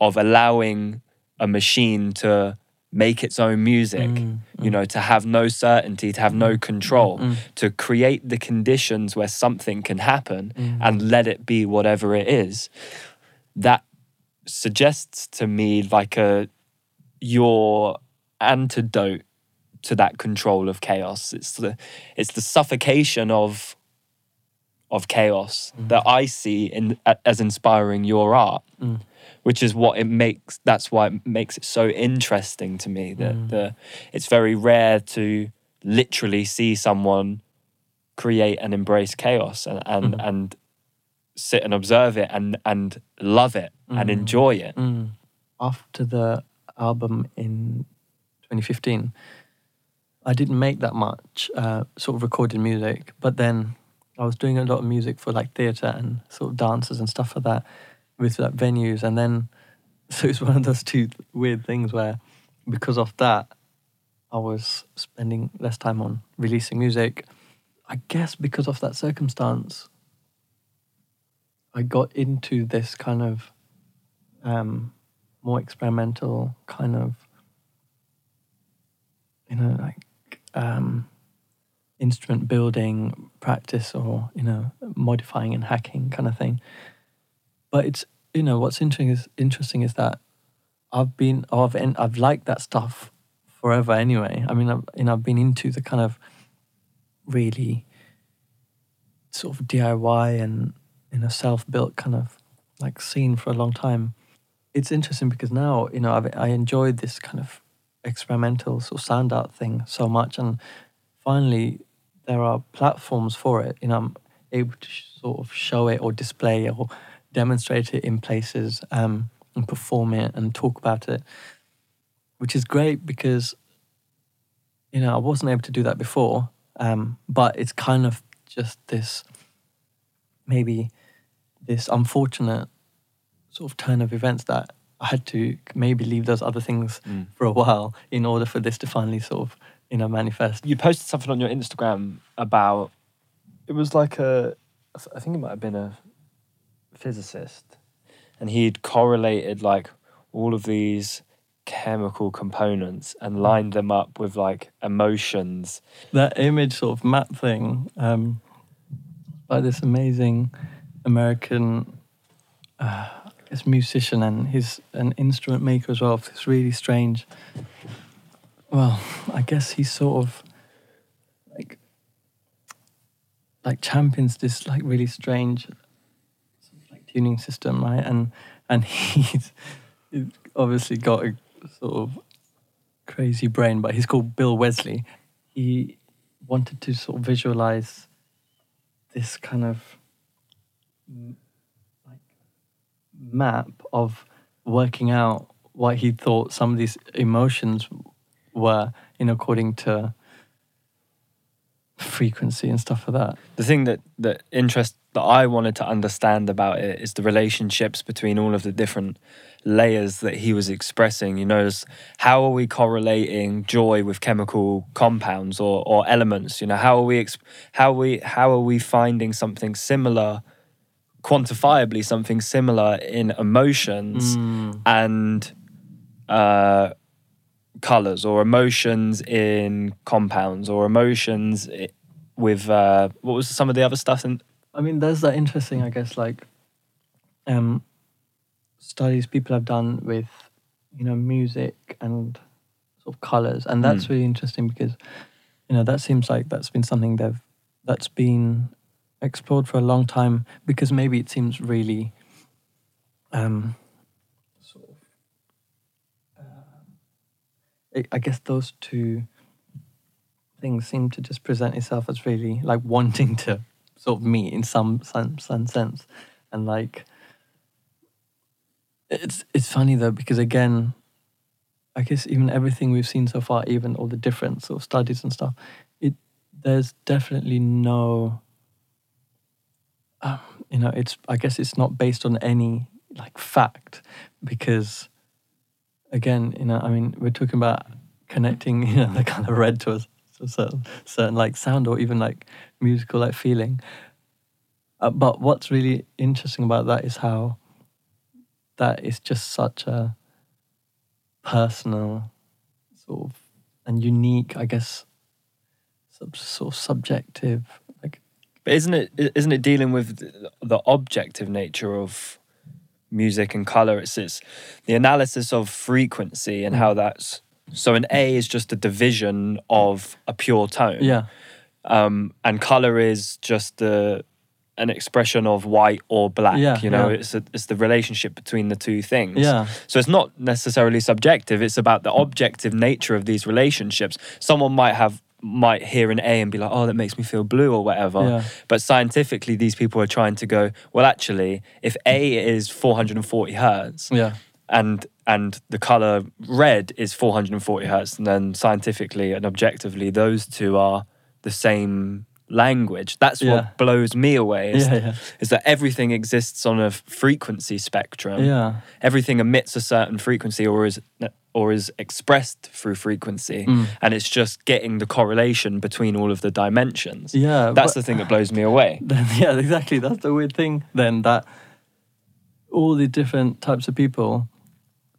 Speaker 1: of allowing a machine to make its own music,
Speaker 2: Mm,
Speaker 1: you know, to have no certainty, to have no control,
Speaker 2: Mm,
Speaker 1: to create the conditions where something can happen
Speaker 2: mm,
Speaker 1: and let it be whatever it is. That suggests to me like a your antidote to that control of chaos. It's the it's the suffocation of of chaos that I see in as inspiring your art,
Speaker 2: mm,
Speaker 1: which is what it makes. That's why it makes it so interesting to me. That
Speaker 2: Mm.
Speaker 1: the it's very rare to literally see someone create and embrace chaos and and,
Speaker 2: Mhm.
Speaker 1: and sit and observe it and and love it and
Speaker 2: Mm.
Speaker 1: enjoy it.
Speaker 2: mm. After the album in 2015, I didn't make that much uh, sort of recorded music, but then I was doing a lot of music for like theatre and sort of dances and stuff like that with like venues. And then, so it's one of those two weird things where because of that, I was spending less time on releasing music. I guess because of that circumstance, I got into this kind of um, more experimental kind of, you know, like um, instrument building practice or you know modifying and hacking kind of thing. But it's you know what's interesting is interesting is that I've been I've I've liked that stuff forever anyway. I mean I've, you know I've been into the kind of really sort of DIY and you know self-built kind of like scene for a long time. It's interesting because now you know I've, I enjoyed this kind of experimental sort of sound art thing so much, and finally there are platforms for it. You know, I'm able to sort of show it or display it or demonstrate it in places um, and perform it and talk about it, which is great because you know I wasn't able to do that before. Um, but it's kind of just this maybe this unfortunate sort of turn of events that I had to maybe leave those other things
Speaker 1: Mm.
Speaker 2: for a while in order for this to finally sort of you know manifest.
Speaker 1: You posted something on your Instagram about it was like a I think it might have been a physicist and he'd correlated like all of these chemical components and lined them up with like emotions.
Speaker 2: that image sort of map thing um, by this amazing American, uh, guess, musician, and he's an instrument maker as well. It's really strange. Well, I guess he sort of like like champions this like really strange tuning system, right? And and he's, he's obviously got a sort of crazy brain, but he's called Bill Wesley. He wanted to sort of visualize this kind of like map of working out what he thought some of these emotions were in according to frequency and stuff like that.
Speaker 1: The thing that that interest that I wanted to understand about it is the relationships between all of the different layers that he was expressing. You know, how are we correlating joy with chemical compounds or, or elements? You know, how are we how are we how are we finding something similar, quantifiably something similar in emotions
Speaker 2: Mm.
Speaker 1: and uh, colors or emotions in compounds or emotions with uh, what was some of the other stuff and
Speaker 2: I mean, there's that interesting, I guess, like um, studies people have done with, you know, music and sort of colors, and that's
Speaker 1: Mm.
Speaker 2: really interesting because, you know, that seems like that's been something they've that's been explored for a long time because maybe it seems really, um, sort of, uh, I- guess those two things seem to just present itself as really like wanting to sort of meet in some some, some sense. And like it's it's funny though because again i guess even everything we've seen so far even all the different sort of studies and stuff it there's definitely no um, you know it's i guess it's not based on any like fact because again you know i mean we're talking about connecting you know the kind of red to a, certain certain like sound or even like musical like feeling. Uh, but what's really interesting about that is how that is just such a personal sort of and unique i guess sub, sort of subjective like
Speaker 1: but isn't it isn't it dealing with the objective nature of music and color it's it's the analysis of frequency and how that's so an A is just a division of a pure tone
Speaker 2: yeah
Speaker 1: um, and color is just the an expression of white or black.
Speaker 2: Yeah,
Speaker 1: you know,
Speaker 2: yeah.
Speaker 1: it's a, it's the relationship between the two things.
Speaker 2: yeah
Speaker 1: So it's not necessarily subjective. It's about the objective nature of these relationships. Someone might have might hear an A and be like, "Oh, that makes me feel blue" or whatever.
Speaker 2: Yeah.
Speaker 1: But scientifically, these people are trying to go, "Well, actually, if A is 440 hertz
Speaker 2: yeah
Speaker 1: and and the color red is 440 hertz, and then scientifically and objectively, those two are the same language. That's
Speaker 2: Yeah.
Speaker 1: what blows me away. Is,
Speaker 2: yeah yeah
Speaker 1: is that everything exists on a frequency spectrum.
Speaker 2: yeah
Speaker 1: Everything emits a certain frequency, or is or is expressed through frequency,
Speaker 2: Mm.
Speaker 1: and it's just getting the correlation between all of the dimensions.
Speaker 2: yeah
Speaker 1: That's
Speaker 2: but-
Speaker 1: the thing that blows me away.
Speaker 2: then yeah exactly that's the weird thing then that all the different types of people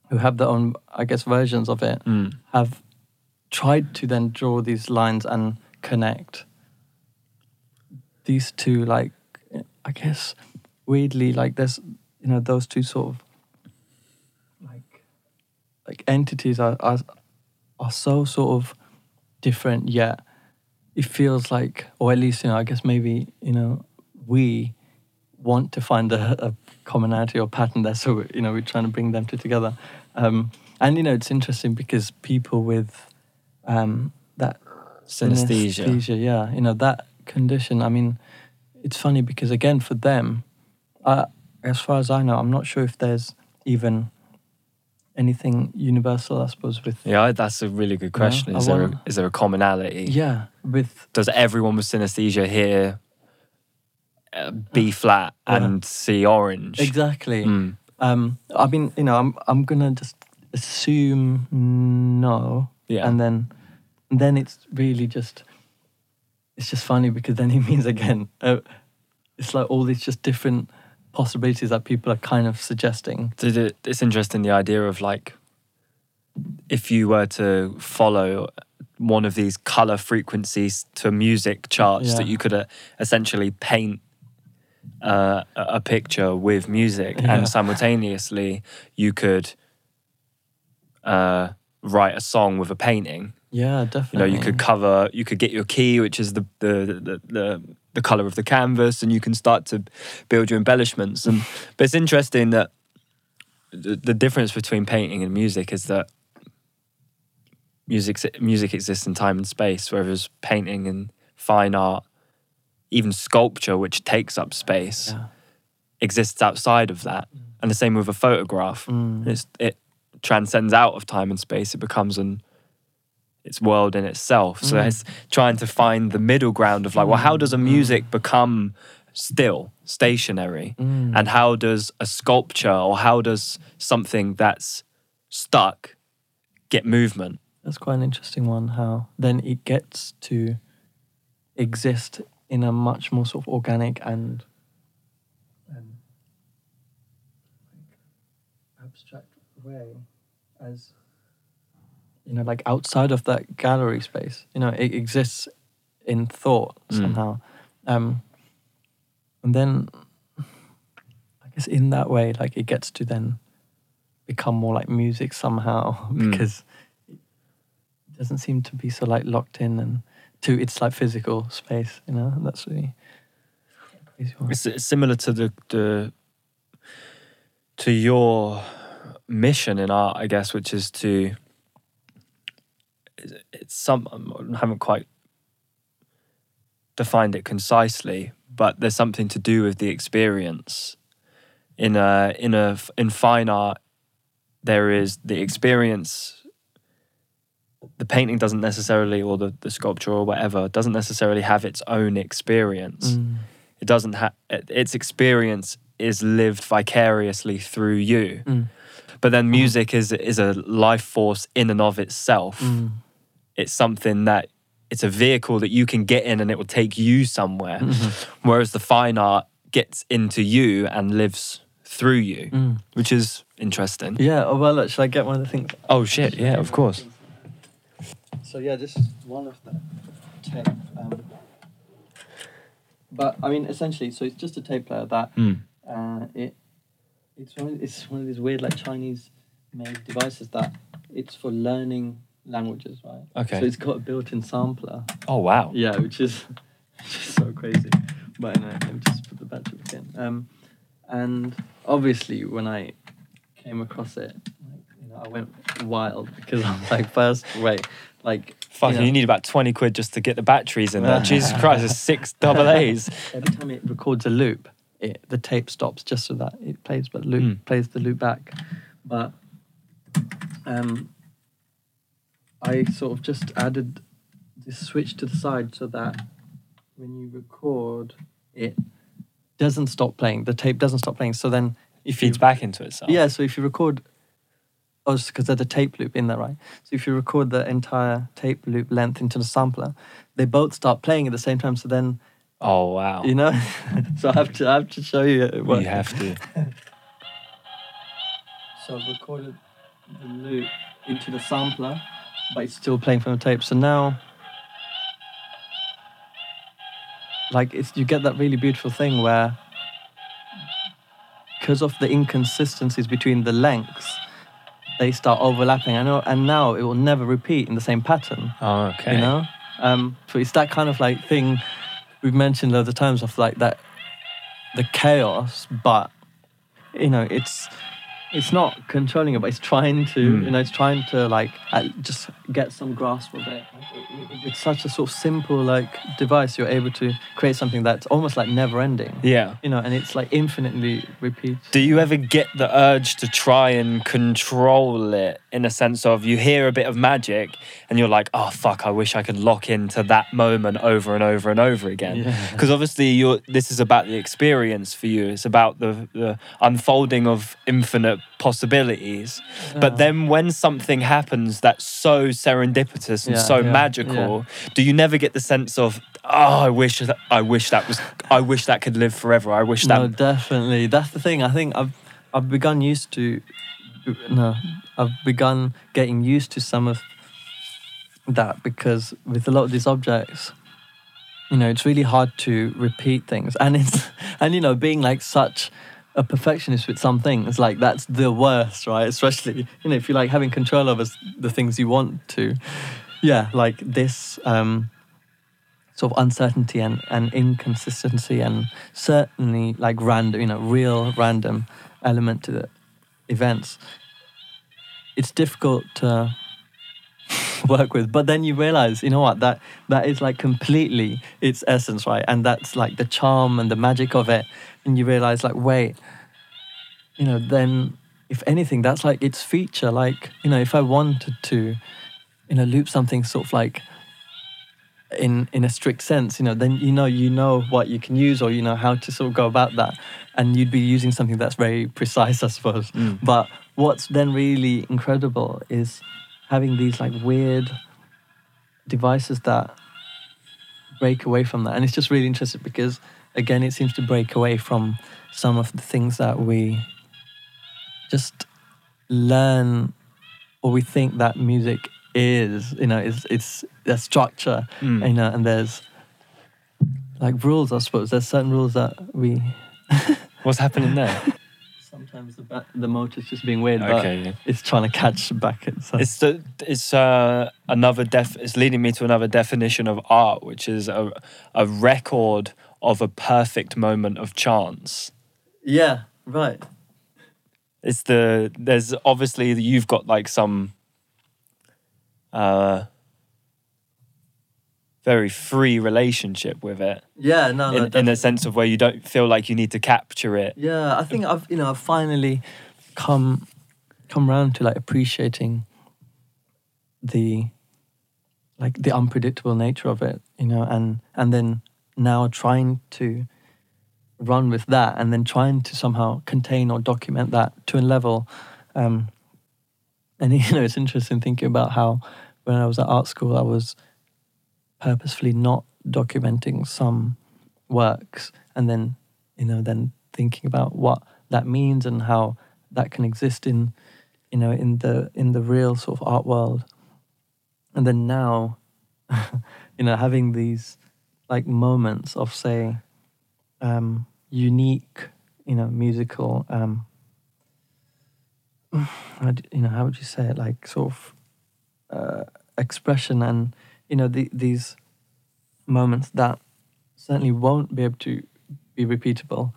Speaker 2: who have their own i guess versions of it
Speaker 1: Mm.
Speaker 2: have tried to then draw these lines and connect these two like i guess weirdly like there's you know those two sort of like entities are are, are so sort of different yet it feels like or at least you know i guess maybe you know we want to find a, a commonality or pattern there so you know we're trying to bring them two together um, and you know it's interesting because people with um, that
Speaker 1: Synesthesia.
Speaker 2: synesthesia, yeah you know that condition i mean it's funny because again for them uh, as far as i know i'm not sure if there's even anything universal, I suppose, with
Speaker 1: Yeah, that's a really good question.
Speaker 2: I
Speaker 1: Is there a, is there a commonality?
Speaker 2: yeah, with
Speaker 1: Does everyone with synesthesia hear uh, B flat
Speaker 2: Yeah.
Speaker 1: and C orange?
Speaker 2: exactly.
Speaker 1: Mm.
Speaker 2: Um, I mean, you know, I'm I'm gonna just assume no,
Speaker 1: Yeah.
Speaker 2: and then and then it's really just it's just funny because then it means again uh, it's like all these just different possibilities that people are kind of suggesting.
Speaker 1: Did it, it's interesting the idea of like if you were to follow one of these color frequencies to music charts that you could uh, essentially paint uh, a a picture with music
Speaker 2: Yeah.
Speaker 1: and simultaneously you could uh, write a song with a painting
Speaker 2: Yeah, definitely
Speaker 1: you know you could cover you could get your key which is the the the, the, the color of the canvas and you can start to build your embellishments and but it's interesting that the, the difference between painting and music is that music music exists in time and space whereas painting and fine art even sculpture which takes up space
Speaker 2: Yeah.
Speaker 1: exists outside of that and the same with a photograph
Speaker 2: Mm.
Speaker 1: it's, it transcends out of time and space. It becomes an its world in itself. So
Speaker 2: Mm.
Speaker 1: it's trying to find the middle ground of like, well, how does a music become still, stationary,
Speaker 2: Mm.
Speaker 1: and how does a sculpture or how does something that's stuck get movement?
Speaker 2: That's quite an interesting one. How then it gets to exist in a much more sort of organic and um, abstract way, as you know, like outside of that gallery space. You know, it exists in thought
Speaker 1: Mm.
Speaker 2: somehow, um, and then I guess in that way, like it gets to then become more like music somehow
Speaker 1: Mm.
Speaker 2: because it doesn't seem to be so like locked in and to its like physical space, you know. And that's really crazy one.
Speaker 1: It's similar to the, the to your mission in art, I guess, which is to it's- some I haven't quite defined it concisely, but there's something to do with the experience. In a in a in fine art, there is the experience. The painting doesn't necessarily, or the, the sculpture or whatever, doesn't necessarily have its own experience
Speaker 2: Mm.
Speaker 1: it doesn't have its experience is lived vicariously through you
Speaker 2: Mm.
Speaker 1: but then music is is a life force in and of itself
Speaker 2: Mm.
Speaker 1: It's something that it's a vehicle that you can get in and it will take you somewhere
Speaker 2: Mm-hmm.
Speaker 1: whereas the fine art gets into you and lives through you
Speaker 2: Mm.
Speaker 1: which is interesting
Speaker 2: Yeah. Oh, well, should I get one of the things?
Speaker 1: oh shit yeah of course
Speaker 2: So yeah, this is one of the tape. Um, but I mean, essentially, so it's just a tape player that
Speaker 1: Mm.
Speaker 2: uh, it it's one of, it's one of these weird like Chinese made devices that it's for learning languages, right?
Speaker 1: Okay.
Speaker 2: So it's got a built-in sampler.
Speaker 1: oh wow
Speaker 2: Yeah, which is just so crazy. But anyway, let me just put the battery back in. Um, and obviously, when I came across it, like, you know, I went wild because I was like, first, wait, like,
Speaker 1: Fuck,
Speaker 2: you
Speaker 1: you, need about 20 quid just to get the batteries in there. Jesus Christ, it's six double A's.
Speaker 2: every time it records a loop, it, the tape stops just so that it plays, but loop
Speaker 1: Mm.
Speaker 2: plays the loop back. But um, I sort of just added this switch to the side so that when you record, it doesn't stop playing. The tape doesn't stop playing. So then, if
Speaker 1: Feeds
Speaker 2: you
Speaker 1: back into itself.
Speaker 2: yeah, so if you record, oh, because there's a tape loop in there, right? So if you record the entire tape loop length into the sampler, they both start playing at the same time. So then
Speaker 1: Oh, wow.
Speaker 2: you know so i have to i have to show you it
Speaker 1: you have to.
Speaker 2: so i've recorded the loop into the sampler but it's still playing from the tape. So now like it's you get that really beautiful thing where because of the inconsistencies between the lengths they start overlapping. I know and now it will never repeat in the same pattern
Speaker 1: Oh, okay.
Speaker 2: you know? Um so it's that kind of like thing we've mentioned loads of times of like that the chaos but you know it's it's not controlling it but it's trying to
Speaker 1: Mm.
Speaker 2: you know it's trying to like just get some grasp of it. It's such a sort of simple like device. You're able to create something that's almost like never ending.
Speaker 1: Yeah.
Speaker 2: You know, and it's like infinitely repeats.
Speaker 1: Do you ever get the urge to try and control it in a sense of you hear a bit of magic and you're like, oh fuck, I wish I could lock into that moment over and over and over again.
Speaker 2: Yeah.
Speaker 1: Because obviously you're this is about the experience for you. It's about the, the unfolding of infinite possibilities. But then when something happens that's so serendipitous and
Speaker 2: Yeah,
Speaker 1: so
Speaker 2: yeah,
Speaker 1: magical, do you never get the sense of, oh, I wish that I wish that was I wish that could live forever. I wish that
Speaker 2: No, definitely. That's the thing. I think I've I've begun used to no, I've begun getting used to some of that because with a lot of these objects, you know, it's really hard to repeat things, and it's and you know, being like such a perfectionist with some things, like that's the worst, right? Especially you know, if you like having control over the things you want to, yeah, like this. um sort of uncertainty and, and inconsistency and certainly like random, you know, real random element to the events. It's difficult to work with, but then you realize, you know what, that that is like completely its essence, right? And that's like the charm and the magic of it. And you realize, like, wait, you know, then if anything, that's like its feature. Like, you know, if I wanted to, you know, loop something sort of like in in a strict sense, you know, then you know you know what you can use or you know how to sort of go about that, and you'd be using something that's very precise, I suppose.
Speaker 1: Mm.
Speaker 2: But what's then really incredible is having these like weird devices that break away from that, and it's just really interesting because again, it seems to break away from some of the things that we just learn or we think that music is you know it's it's a structure
Speaker 1: Mm.
Speaker 2: you know and there's like rules i suppose there's certain rules that we
Speaker 1: What's happening there?
Speaker 2: sometimes the ba- the motor's just being weird but
Speaker 1: Okay, yeah.
Speaker 2: it's trying to catch back itself
Speaker 1: It's the it's uh, another def. It's leading me to another definition of art, which is a a record of a perfect moment of chance.
Speaker 2: yeah right
Speaker 1: It's the there's obviously you've got like some uh very free relationship with it
Speaker 2: yeah no, no
Speaker 1: in, a sense of where you don't feel like you need to capture it.
Speaker 2: Yeah, I think I've you know I've finally come come around to like appreciating the like the unpredictable nature of it, you know, and and then now trying to run with that and then trying to somehow contain or document that to a level um and you know it's interesting thinking about how when I was at art school I was purposefully not documenting some works and then you know then thinking about what that means and how that can exist in you know in the in the real sort of art world. And then now you know having these like moments of say um unique you know musical um you know how would you say it? Like sort of uh, expression and you know the, these moments that certainly won't be able to be repeatable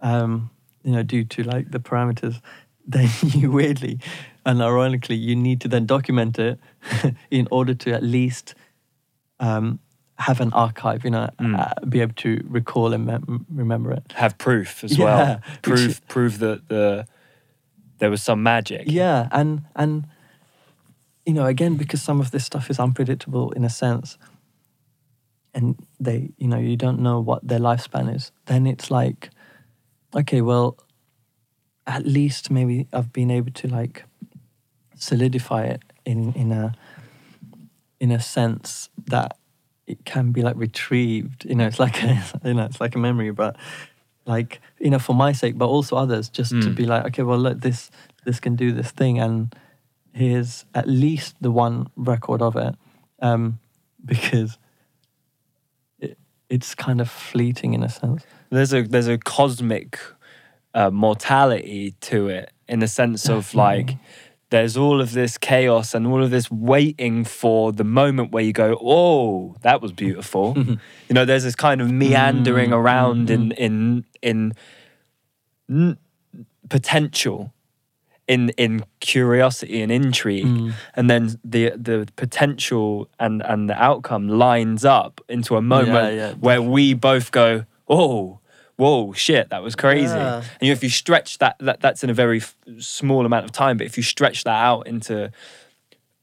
Speaker 2: um, you know due to like the parameters then you weirdly and ironically you need to then document it in order to at least um, have an archive you know
Speaker 1: Mm.
Speaker 2: uh, be able to recall and mem- remember it
Speaker 1: Have proof as
Speaker 2: Yeah,
Speaker 1: well.
Speaker 2: which-
Speaker 1: proof prove that the there was some magic.
Speaker 2: Yeah, and and you know, again, because some of this stuff is unpredictable in a sense, and they, you know, you don't know what their lifespan is. Then it's like, okay, well, at least maybe I've been able to like solidify it in in a in a sense that it can be like retrieved. You know, it's like a, you know, it's like a memory, but like you know, for my sake, but also others, just to
Speaker 1: Mm.
Speaker 2: be like, okay, well, look, this this can do this thing, and here's at least the one record of it, um, because it, it's kind of fleeting in a sense.
Speaker 1: there's a there's a cosmic uh, mortality to it in the sense of like there's all of this chaos and all of this waiting for the moment where you go oh that was beautiful. You know there's this kind of meandering
Speaker 2: Mm,
Speaker 1: around in in in n- potential in in curiosity and intrigue,
Speaker 2: Mm.
Speaker 1: and then the the potential and and the outcome lines up into a moment
Speaker 2: yeah,
Speaker 1: where we both go, oh. Whoa, shit, that was crazy.
Speaker 2: Yeah.
Speaker 1: And you know, if you stretch that, that, that's in a very f- small amount of time, but if you stretch that out into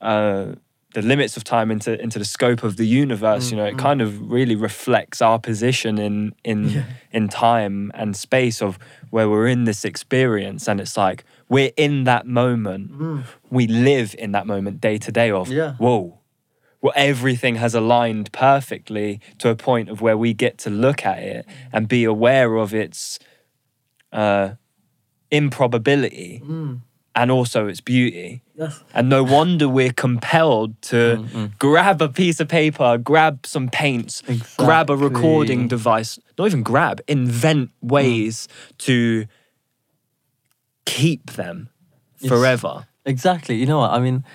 Speaker 1: uh, the limits of time into into the scope of the universe, you know, it kind of really reflects our position in in in time and space of where we're in this experience, and it's like we're in that moment. We live in that moment day to day. Of
Speaker 2: Yeah.
Speaker 1: whoa. Well, everything has aligned perfectly to a point of where we get to look at it and be aware of its uh, improbability
Speaker 2: Mm.
Speaker 1: and also its beauty.
Speaker 2: Yes.
Speaker 1: And no wonder we're compelled to grab a piece of paper, grab some paints, grab a recording device, not even grab, invent ways to keep them
Speaker 2: Yes.
Speaker 1: forever.
Speaker 2: Exactly. You know what? I mean,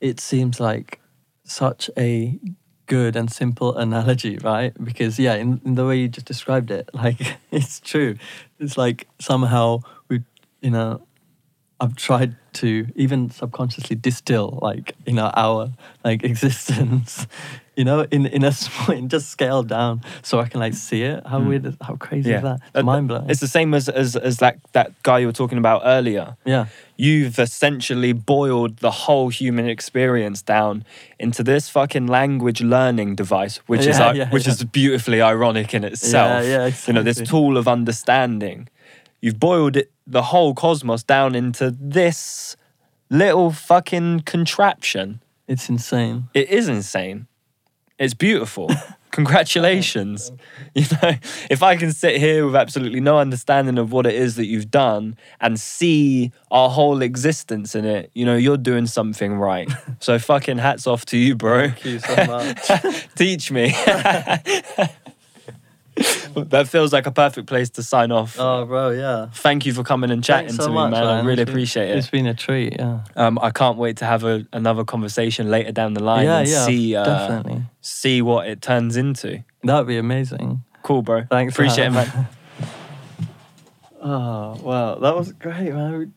Speaker 2: it seems like such a good and simple analogy, right? Because yeah, in, in the way you just described it, like it's true. It's like somehow we, you know, I've tried to even subconsciously distill like you know our like existence, you know, in in a small, in just scaled down, so I can like see it. How weird, is, how crazy is that? It's
Speaker 1: Uh,
Speaker 2: mind blowing.
Speaker 1: It's the same as, as as that that guy you were talking about earlier.
Speaker 2: yeah.
Speaker 1: You've essentially boiled the whole human experience down into this fucking language learning device, which is
Speaker 2: Yeah,
Speaker 1: i-
Speaker 2: yeah,
Speaker 1: which
Speaker 2: yeah.
Speaker 1: is beautifully ironic in itself.
Speaker 2: yeah, yeah, exactly.
Speaker 1: You know, this tool of understanding. You've boiled it, the whole cosmos down into this little fucking contraption.
Speaker 2: It's insane.
Speaker 1: It is insane. It's beautiful. Congratulations. You know, if I can sit here with absolutely no understanding of what it is that you've done and see our whole existence in it, you know, you're doing something right. So fucking hats off to you, bro.
Speaker 2: Thank you so much.
Speaker 1: Teach me. that feels like a perfect place to sign off.
Speaker 2: oh, bro, yeah.
Speaker 1: Thank you for coming and chatting
Speaker 2: so
Speaker 1: to me,
Speaker 2: much,
Speaker 1: man. I really
Speaker 2: It's been-
Speaker 1: appreciate it.
Speaker 2: It's been a treat, yeah.
Speaker 1: Um, I can't wait to have a, another conversation later down the line
Speaker 2: yeah,
Speaker 1: and
Speaker 2: yeah,
Speaker 1: see uh,
Speaker 2: definitely.
Speaker 1: see what it turns into.
Speaker 2: That would be amazing.
Speaker 1: Cool, bro.
Speaker 2: Thanks.
Speaker 1: Appreciate it, man.
Speaker 2: Oh, wow. That was great, man.